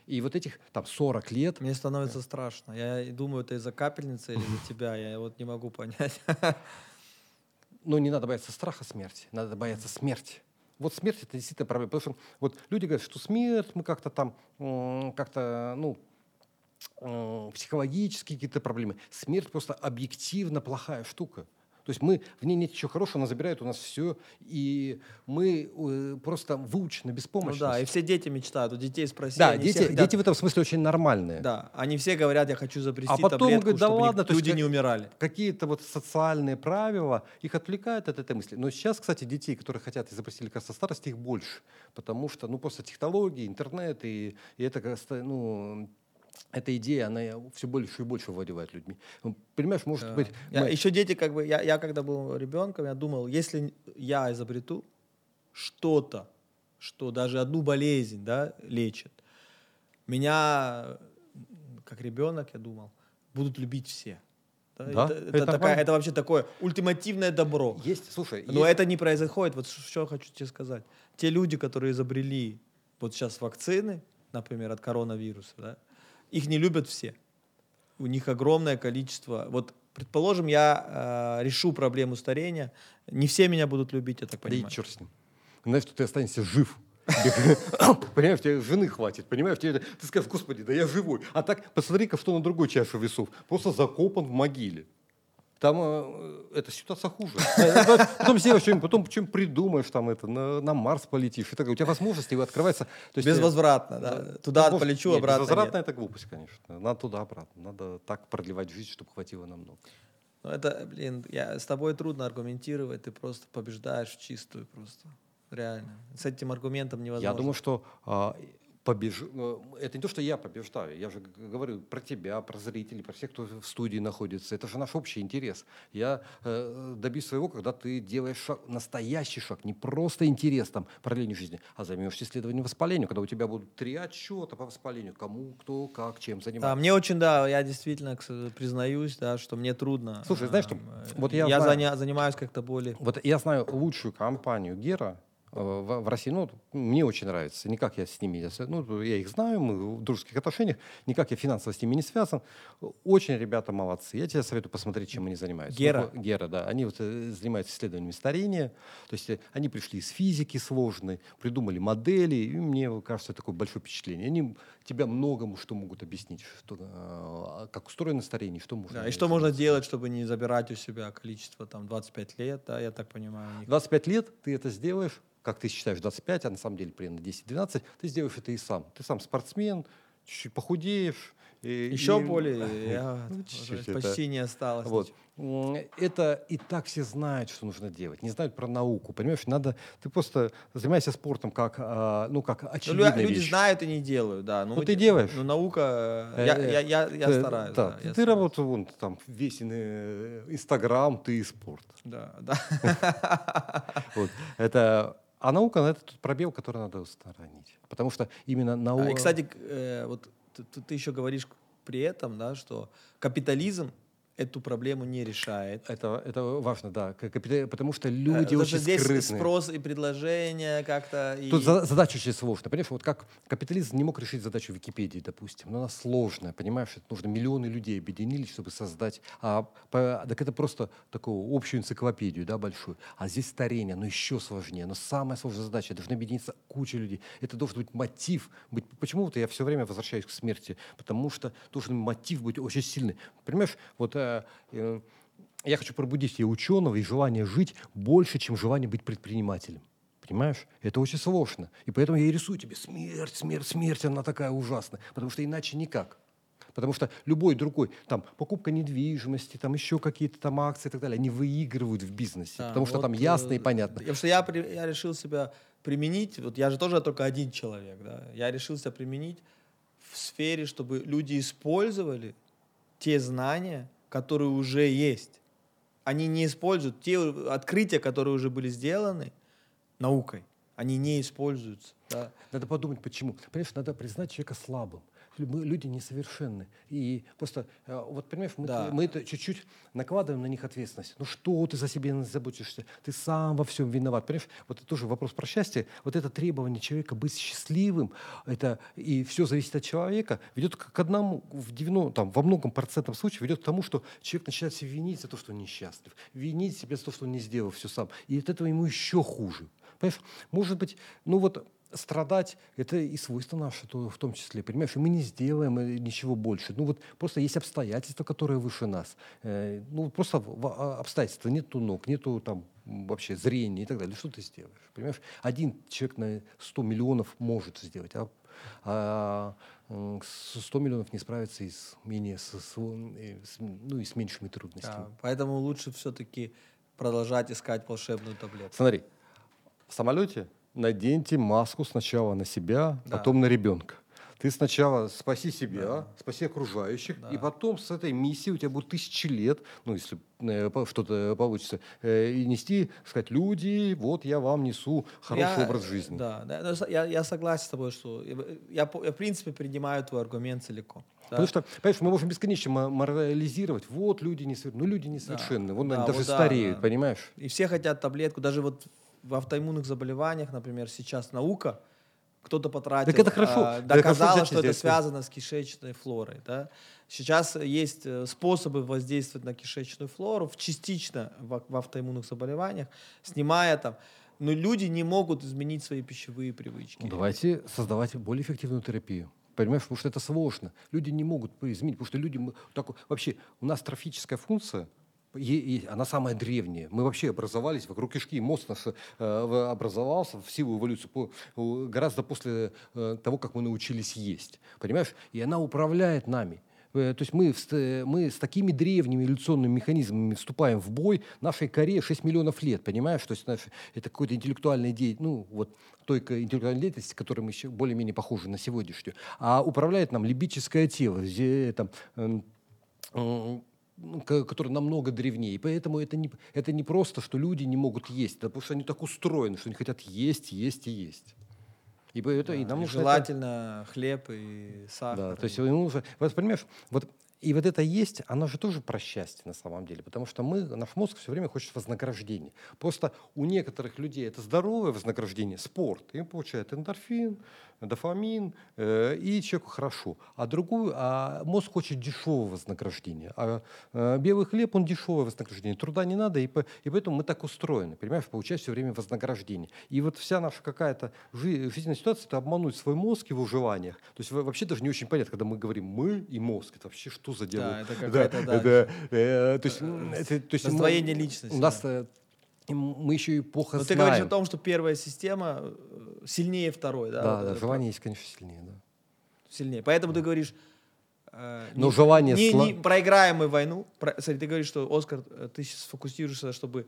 И вот этих там 40 лет... Мне становится страшно. Я думаю, это из-за капельницы или из-за тебя. Я вот не могу понять. Но не надо бояться страха смерти, надо бояться смерти. Вот смерть это действительно проблема. Потому что вот люди говорят, что смерть, мы как-то там, как-то, ну, психологические какие-то проблемы. Смерть просто объективно плохая штука. То есть мы, в ней нет ничего хорошего, она забирает у нас все, и мы э, просто выучены беспомощность. Ну да, и все дети мечтают, у детей спроси. Да, дети, хотят... дети в этом смысле очень нормальные. Да, они все говорят, я хочу изобрести а потом таблетку, говорят, да чтобы ладно, люди есть, не умирали. Какие-то вот социальные правила их отвлекают от этой мысли. Но сейчас, кстати, детей, которые хотят изобрести лекарства старости, их больше, потому что, ну, просто технологии, интернет, и, и это, ну, эта идея, она все больше и больше владевает людьми. Ну, понимаешь, может да. быть... Я, мы... Еще дети, как бы, я, я когда был ребенком, я думал, если я изобрету что-то, что даже одну болезнь да, лечит, меня, как ребенок, я думал, будут любить все. Да, да, это, это, это, такая, это вообще такое ультимативное добро. Есть, слушай. Но есть... это не происходит. Вот что я хочу тебе сказать. Те люди, которые изобрели вот сейчас вакцины, например, от коронавируса, да, их не любят все. У них огромное количество. Вот, предположим, я э, решу проблему старения, не все меня будут любить, я так понимаю. Да и черт с ним. Знаешь, что ты останешься жив. Понимаешь, тебе жены хватит, понимаешь, тебе, ты скажешь, господи, да я живой. А так, посмотри-ка, что на другой чаше весов. Просто закопан в могиле там э, эта ситуация хуже. Потом сделаешь что-нибудь, потом чем придумаешь, там это, на, на Марс полетишь. И так, у тебя возможности открываются. То есть, Безвозвратно, да. Туда ну, полечу, нет, обратно Безвозвратно это глупость, конечно. Надо туда-обратно. Надо так продлевать жизнь, чтобы хватило намного. Ну это, блин, я, с тобой трудно аргументировать, ты просто побеждаешь в чистую просто. Реально. С этим аргументом невозможно. Я думаю, что а, побеж... Э, это не то, что я побеждаю, я же говорю про тебя, про зрителей, про всех, кто в студии находится. Это же наш общий интерес. Я э, добьюсь своего, когда ты делаешь шаг, настоящий шаг, не просто интерес там, продления жизни, а займешься исследованием воспаления, когда у тебя будут три отчета по воспалению, кому, кто, как, чем занимается. Да, мне очень, да, я действительно признаюсь, да, что мне трудно. Слушай, знаешь, что э, вот я, я знаю, занимаюсь как-то более... Вот я знаю лучшую компанию Гера, в, в России, ну, мне очень нравится. Никак я с ними, ну, я их знаю, мы в дружеских отношениях, никак я финансово с ними не связан. Очень ребята молодцы. Я тебе советую посмотреть, чем они занимаются. Гера? Ну, Гера, да. Они вот э, занимаются исследованиями старения. То есть э, они пришли из физики сложной, придумали модели, и мне кажется, такое большое впечатление. Они тебя многому что могут объяснить, что, как устроено старение, что можно. Да, и что можно делать, чтобы не забирать у себя количество там 25 лет, да, я так понимаю. 25 лет ты это сделаешь, как ты считаешь, 25, а на самом деле примерно 10-12, ты сделаешь это и сам. Ты сам спортсмен, чуть-чуть похудеешь. И, Еще и, более, я ну, почти это, не осталось. Вот. Это и так все знают, что нужно делать. Не знают про науку, понимаешь? Надо, ты просто занимайся спортом как, а, ну, как очевидная ну, Люди вещь. знают и не делают, да. Ну, ну ты делаешь. Ну, наука, э, я, я, я, я ты, стараюсь. Да, да, ты, я ты работаешь, вон, там, весь э, Инстаграм, ты и спорт. Да, да. Вот. Это а наука — это тот пробел, который надо устранить. Потому что именно наука... А, и, кстати, э, вот ты, ты еще говоришь при этом, да, что капитализм эту проблему не решает. Это, это важно, да, потому что люди Потому очень здесь скрытны. спрос и предложение как-то... И... Тут задача очень сложная, понимаешь, вот как капитализм не мог решить задачу Википедии, допустим, но она сложная, понимаешь, это нужно миллионы людей объединились, чтобы создать, а, по, так это просто такую общую энциклопедию, да, большую, а здесь старение, оно еще сложнее, но самая сложная задача, должна объединиться куча людей, это должен быть мотив, быть, почему-то я все время возвращаюсь к смерти, потому что должен мотив быть очень сильный, понимаешь, вот э, Э, я хочу пробудить и ученого, и желание жить больше, чем желание быть предпринимателем. Понимаешь? Это очень сложно. И поэтому я и рисую тебе смерть, смерть, смерть, она такая ужасная. Потому что иначе никак. Потому что любой другой, там, покупка недвижимости, там еще какие-то там акции и так далее, они выигрывают в бизнесе. Да, потому что вот, там ясно и э, понятно. Потому что я, я решил себя применить, вот я же тоже только один человек, да, я решил себя применить в сфере, чтобы люди использовали те знания, которые уже есть. Они не используют те открытия, которые уже были сделаны наукой, они не используются. Да. Надо подумать, почему. Понимаешь, надо признать человека слабым. Мы люди несовершенны. И просто, э, вот понимаешь, мы, Да. мы это чуть-чуть накладываем на них ответственность. Ну что ты за себя не заботишься? Ты сам во всем виноват. Понимаешь, вот это тоже вопрос про счастье. Вот это требование человека быть счастливым, это и все зависит от человека, ведет к к одному, в 90, там, во многом процентном случае ведет к тому, что человек начинает себя винить за то, что он несчастлив, винить себя за то, что он не сделал все сам. И от этого ему еще хуже. Понимаешь, может быть, ну вот страдать – это и свойство наше то, в том числе, понимаешь? И мы не сделаем э, ничего больше. Ну вот просто есть обстоятельства, которые выше нас. Э, ну просто а, обстоятельства, нету ног, нету там вообще зрения и так далее. Что ты сделаешь? Понимаешь? Один человек на 100 миллионов может сделать, а, а, м, с 100 миллионов не справится и с менее, с, с- э, с- ну, и с меньшими трудностями. Да, Поэтому лучше все-таки продолжать искать волшебную таблетку. Смотри, в самолете наденьте маску сначала на себя, Да. потом на ребенка. Ты сначала спаси себя, спаси окружающих, Да. и потом с этой миссией у тебя будет тысячи лет, ну, если э, что-то получится, э, и нести, сказать, люди, вот я вам несу хороший Я- образ жизни. Да, да, я, я согласен с тобой, что я, я, в принципе принимаю твой аргумент целиком. да. Потому что, понимаешь, мы можем бесконечно мо- морализировать. Вот люди несовершенны. Ну, люди несовершенны. Вон Да, они даже вот да, стареют, да. понимаешь? И все хотят таблетку. Даже вот в автоиммунных заболеваниях, например, сейчас наука, кто-то потратил, Так это хорошо. а, Это хорошо доказала, взять и что это связано с кишечной флорой. Да? Сейчас есть э, способы воздействовать на кишечную флору, в- частично в, в автоиммунных заболеваниях, снимая там. Но люди не могут изменить свои пищевые привычки. Ну, Давайте создавать более эффективную терапию. Понимаешь, потому что это сложно. Люди не могут изменить, потому что люди... мы- так, вообще, у нас трофическая функция, е- е- она самая древняя. Мы вообще образовались вокруг кишки. Мозг наш э, образовался в силу эволюции по- э, гораздо после э, того, как мы научились есть. Понимаешь? И она управляет нами. Э, То есть мы, э, мы с такими древними эволюционными механизмами вступаем в бой нашей коре 6 миллионов лет, понимаешь? То есть наш- это какой-то интеллектуальный деятельность, ну вот той интеллектуальной деятельности, которой мы более-менее похожи на сегодняшнюю. А управляет нам либическое тело, зе- там, м, ко- которое намного древнее. И поэтому это не, это не просто, что люди не могут есть, да, потому что они так устроены, что они хотят есть, есть и есть. И, и Да, нам и нужно это- желательно хлеб и сахар. да, то есть ему нужно, вот понимаешь, вот и вот это есть, оно же тоже про счастье на самом деле, потому что мы, наш мозг все время хочет вознаграждения. Просто у некоторых людей это здоровое вознаграждение, спорт, им получает эндорфин, дофамин, э, и человеку хорошо. А другую, а мозг хочет дешевого вознаграждения. А э, белый хлеб, он дешевое вознаграждение. Труда не надо, и, по- и поэтому мы так устроены, понимаешь, получать все время вознаграждение. И вот вся наша какая-то жи- жизненная ситуация, это обмануть свой мозг его желаниях. То есть во- вообще даже не очень понятно, когда мы говорим «мы» и «мозг», это вообще что за диалог? это какая-то, да, это, э, то есть, это- то есть мы- раздвоение личности, У нас да. мы еще и плохо Но ты знаем. говоришь о том, что первая система э, сильнее второй, да? Да, Вот да, желание есть, конечно, сильнее. Да. сильнее. Поэтому ты говоришь... э, Но не- желание Не, сла- не проиграем мы войну. Про- смотри, ты говоришь, что, Оскар, ты сейчас сфокусируешься, чтобы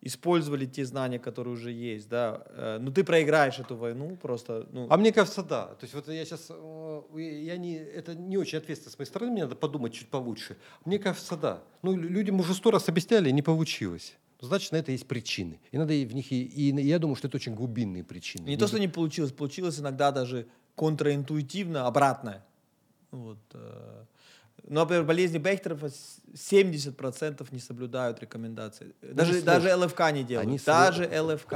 использовали те знания, которые уже есть, да. Э, Ну, ты проиграешь эту войну просто, ну... А мне кажется, да. То есть вот я сейчас, я не, это не очень ответственно с моей стороны, мне надо подумать чуть получше. Мне кажется, да. Ну, лю- людям уже сто раз объясняли, не получилось. Значит, на это есть причины. И надо в них, и, и я думаю, что это очень глубинные причины. Не то, что не получилось, получилось иногда даже контраинтуитивно обратное. Вот. Ну, например, болезни Бехтеров 70% не соблюдают рекомендации. Даже, сложно. даже ЛФК не делают. Они даже сложно. ЛФК.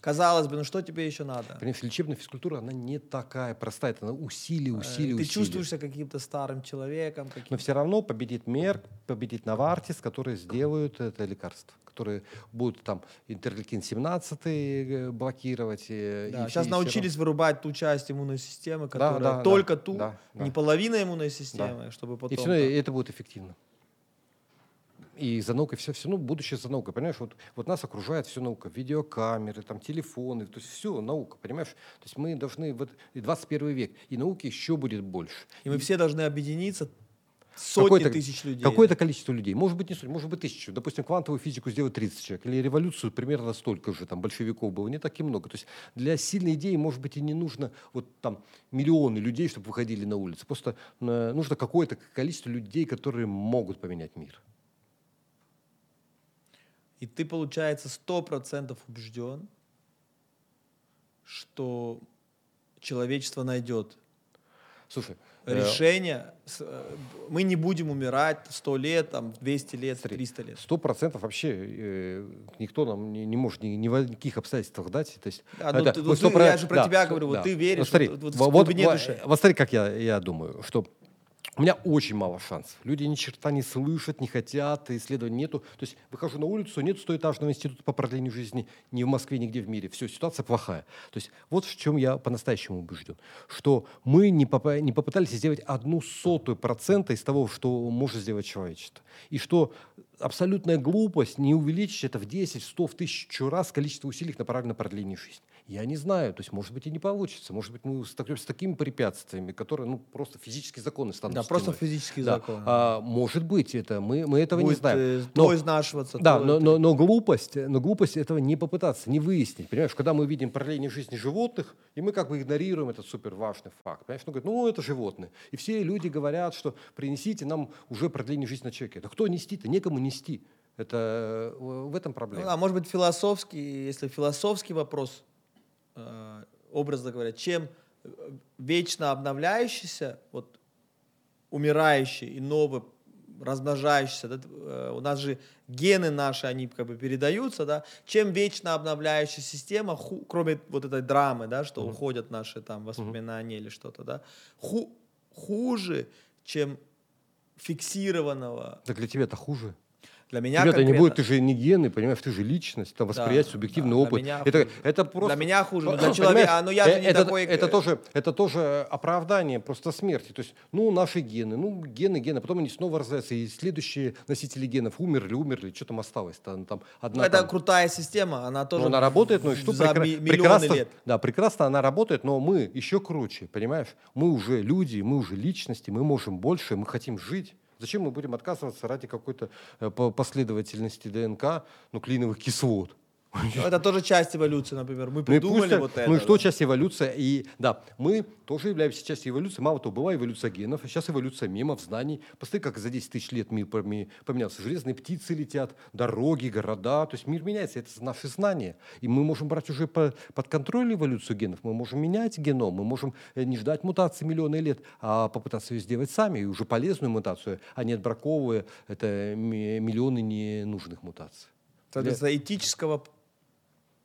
Казалось бы, ну что тебе еще надо? Понимаешь, лечебная физкультура, она не такая простая. Это она усилие, Э, усилие, Ты усилие. чувствуешь себя каким-то старым человеком. Каким Но все равно победит Мерк, победит Навартис, которые сделают это лекарство, которые будут там интерлейкин-17 э, блокировать. э, Да, и сейчас и научились вырубать ту часть иммунной системы, которая да, да, только ту, да, да. не половина иммунной системы, чтобы И потом... все равно это будет эффективно. И за наукой все, все, ну, будущее за наукой, понимаешь, вот, вот нас окружает все наука, видеокамеры, там, телефоны, то есть все наука, понимаешь, то есть мы должны, вот, и 21 век, и науки еще будет больше. И мы все должны объединиться Сотни какое-то, тысяч людей. Какое-то количество людей. Может быть, не сотни, может быть, тысячу. Допустим, квантовую физику сделать 30 человек. Или революцию примерно столько же. Там большевиков было не так и много. То есть для сильной идеи, может быть, и не нужно вот там миллионы людей, чтобы выходили на улицы. Просто э, нужно какое-то количество людей, которые могут поменять мир. И ты, получается, сто процентов убежден, что человечество найдет Слушай, решение. Э, Мы не будем умирать 100 лет, там, 200 лет, Смотри, 300 лет. Сто процентов вообще э, никто нам не, не может ни, ни в каких обстоятельствах дать. То есть, Да, ну это- ты- вот ну ты- про- я же про да, тебя говорю, вот да. ты веришь Вот смотри, вот- вот в во- глубине во- души. вот смотри, как я, я думаю, что у меня очень мало шансов. Люди ни черта не слышат, не хотят, исследований нету. То есть выхожу на улицу, нет стоэтажного института по продлению жизни ни в Москве, нигде в мире. Все, ситуация плохая. То есть вот в чем я по-настоящему убежден. Что мы не, попа- не попытались сделать одну сотую процента из того, что может сделать человечество. И что абсолютная глупость не увеличить это в 10, в 100, в тысячу раз количество усилий, направленных на продление жизни. Я не знаю, то есть, может быть, и не получится. Может быть, мы столкнемся с такими препятствиями, которые, ну, просто физические законы станут Да, просто стеной. физический Да. закон. А, может быть, это мы, мы этого не Будет, знаем. э, Но- то изнашиваться, да, то но, это- но, но глупость, но глупость этого не попытаться, не выяснить. Понимаешь, когда мы видим продление жизни животных, и мы как бы игнорируем этот супер важный факт. Понимаешь, ну, говорят, ну это животные. И все люди говорят, что принесите нам уже продление жизни на человеке. Да кто нести-то? Некому нести. Это э, в этом Ну проблема. да, может быть, философский, если философский вопрос, образно говоря, чем э, вечно обновляющийся, вот умирающий и новый размножающийся, да, э, у нас же гены наши, они как бы передаются, да, чем вечно обновляющая система, ху- кроме вот этой драмы, да, что уходят наши там воспоминания или что-то, да, ху- хуже, чем фиксированного. Так для тебя это хуже. Для меня Тебя-то не конкретно- будет, ты же не гены, понимаешь, ты же личность, там восприятие, Да, субъективный да, для опыт. меня это, хуже. это просто... Для меня хуже, но для Понимаешь, человека, а, ну я же э, не это, такой, Это э, тоже, это тоже оправдание просто смерти. То есть, ну, наши гены, ну, гены, гены, потом они снова рождаются, и следующие носители генов умерли, умерли, что там осталось? Там, там одна Ну, это там- крутая система, она тоже ну, она работает, ну и что за прекра- прекрасно, лет. да, прекрасно она работает, но мы еще круче, понимаешь? Мы уже люди, мы уже личности, мы можем больше, мы хотим жить. Зачем мы будем отказываться ради какой-то э, по- последовательности ДНК нуклеиновых кислот? Ну, Это тоже часть эволюции, например. Мы Ну придумали пусть- вот это. Ну и что да. часть эволюции? И да, мы тоже являемся частью эволюции. Мало того, была эволюция генов, а сейчас эволюция мемов, знаний. Посмотри, как за 10 тысяч лет мир поме- поменялся. Железные птицы летят, дороги, города. То есть мир меняется. Это наши знания. И мы можем брать уже по- под контроль эволюцию генов. Мы можем менять геном. Мы можем э, не ждать мутации миллионы лет, а попытаться ее сделать сами. И уже полезную мутацию, а не отбраковывая это ми- миллионы ненужных мутаций. Соответственно, этического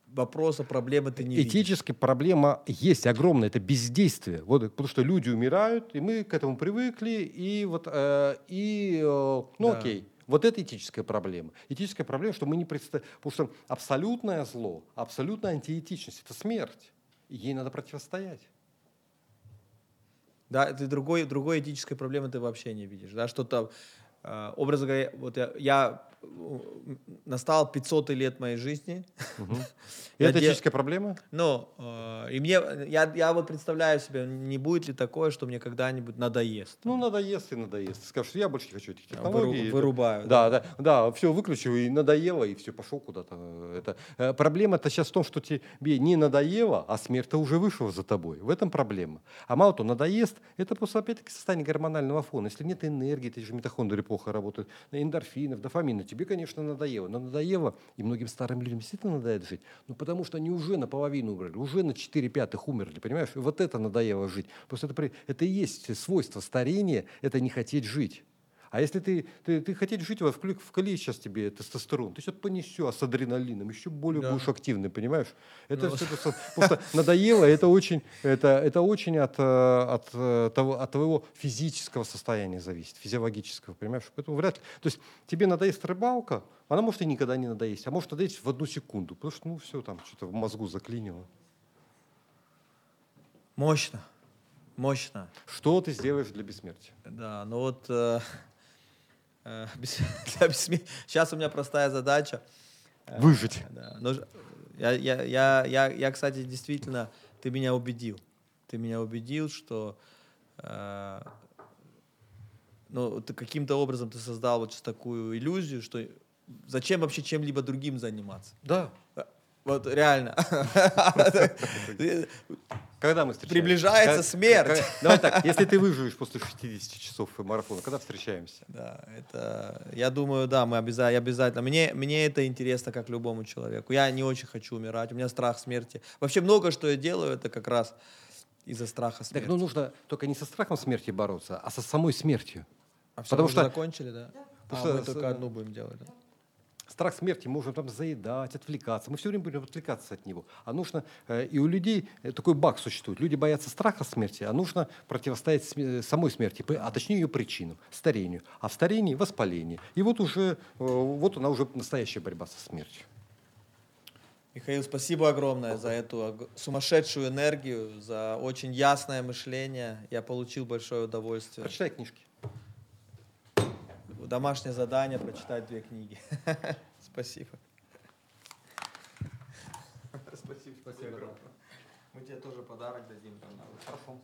вопроса, проблемы ты не видишь. Этически проблема есть огромная, это бездействие. Вот, потому что люди умирают, и мы к этому привыкли, и вот, э, и, э, ну Да. окей, вот это этическая проблема. Этическая проблема, что мы не представляем, потому что абсолютное зло, абсолютная антиэтичность – это смерть, и ей надо противостоять. Да, ты другой, другой этической проблемы ты вообще не видишь. Да, что-то, э, образно говоря, вот я, я настал 500 лет моей жизни, И Я это этическая проблема? ну, э, и мне, я, я вот представляю себе, не будет ли такое, что мне когда-нибудь надоест. Ну, надоест и надоест. Ты скажешь, я больше не хочу этих Выру- технологий. вырубаю. Да, да, да, все выключил и надоело, и все, пошел куда-то. Это, э, проблема-то сейчас в том, что тебе не надоело, а смерть-то уже вышла за тобой. В этом проблема. А мало того, надоест, это просто опять-таки состояние гормонального фона. Если нет энергии, эти же митохондрии плохо работают, эндорфинов, дофамина, тебе, конечно, надоело. Но надоело, и многим старым людям действительно надоест жить, ну потому что они уже наполовину умерли, уже на 4 пятых умерли, понимаешь? Вот это надоело жить. Просто это, это и есть свойство старения, это не хотеть жить. А если ты, ты, ты хотеть жить, вот вкли- вкали сейчас тебе тестостерон, ты сейчас понесешь с адреналином, еще более Да. будешь активный, понимаешь? Это Ну. со- просто надоело, это очень, это, это очень от, э, от, э, того, от твоего физического состояния зависит, физиологического, понимаешь? Поэтому вряд ли. То есть тебе надоест рыбалка, она может и никогда не надоесть, а может надоесть в одну секунду, потому что, ну, все там, что-то в мозгу заклинило. Мощно. Мощно. Что ты сделаешь для бессмертия? Да, ну вот э, э, бес- для бессме- сейчас у меня простая задача. Э, Выжить. Я, я, я, я, я, кстати, действительно, ты меня убедил. Ты меня убедил, что э, Но ты каким-то образом ты создал вот такую иллюзию, что зачем вообще чем-либо другим заниматься? Да. Вот реально. Когда мы встречаемся? Приближается Как- смерть. как- Давай так, если ты выживешь после 60 часов марафона, когда встречаемся? Да, это, я думаю, да, мы обязательно, обязательно. Мне, мне это интересно, как любому человеку. Я не очень хочу умирать, у меня страх смерти. Вообще много, что я делаю, это как раз из-за страха Так, смерти. ну нужно только не со страхом смерти бороться, а со самой смертью. а всё, потому что- закончили, да? Потому А, что мы только одну будем делать. да? Страх смерти можем там заедать, отвлекаться. Мы все время будем отвлекаться от него. А нужно, э, и у людей э, такой баг существует. Люди боятся страха смерти, а нужно противостоять сме- самой смерти, а точнее ее причинам, старению. А в старении воспаление. И вот уже, э, вот она уже настоящая борьба со смертью. Михаил, спасибо огромное за эту сумасшедшую энергию, за очень ясное мышление. Я получил большое удовольствие. Прочитай книжки. Домашнее задание прочитать две книги. Спасибо. Спасибо. Спасибо. Мы тебе тоже подарок дадим. там, надо.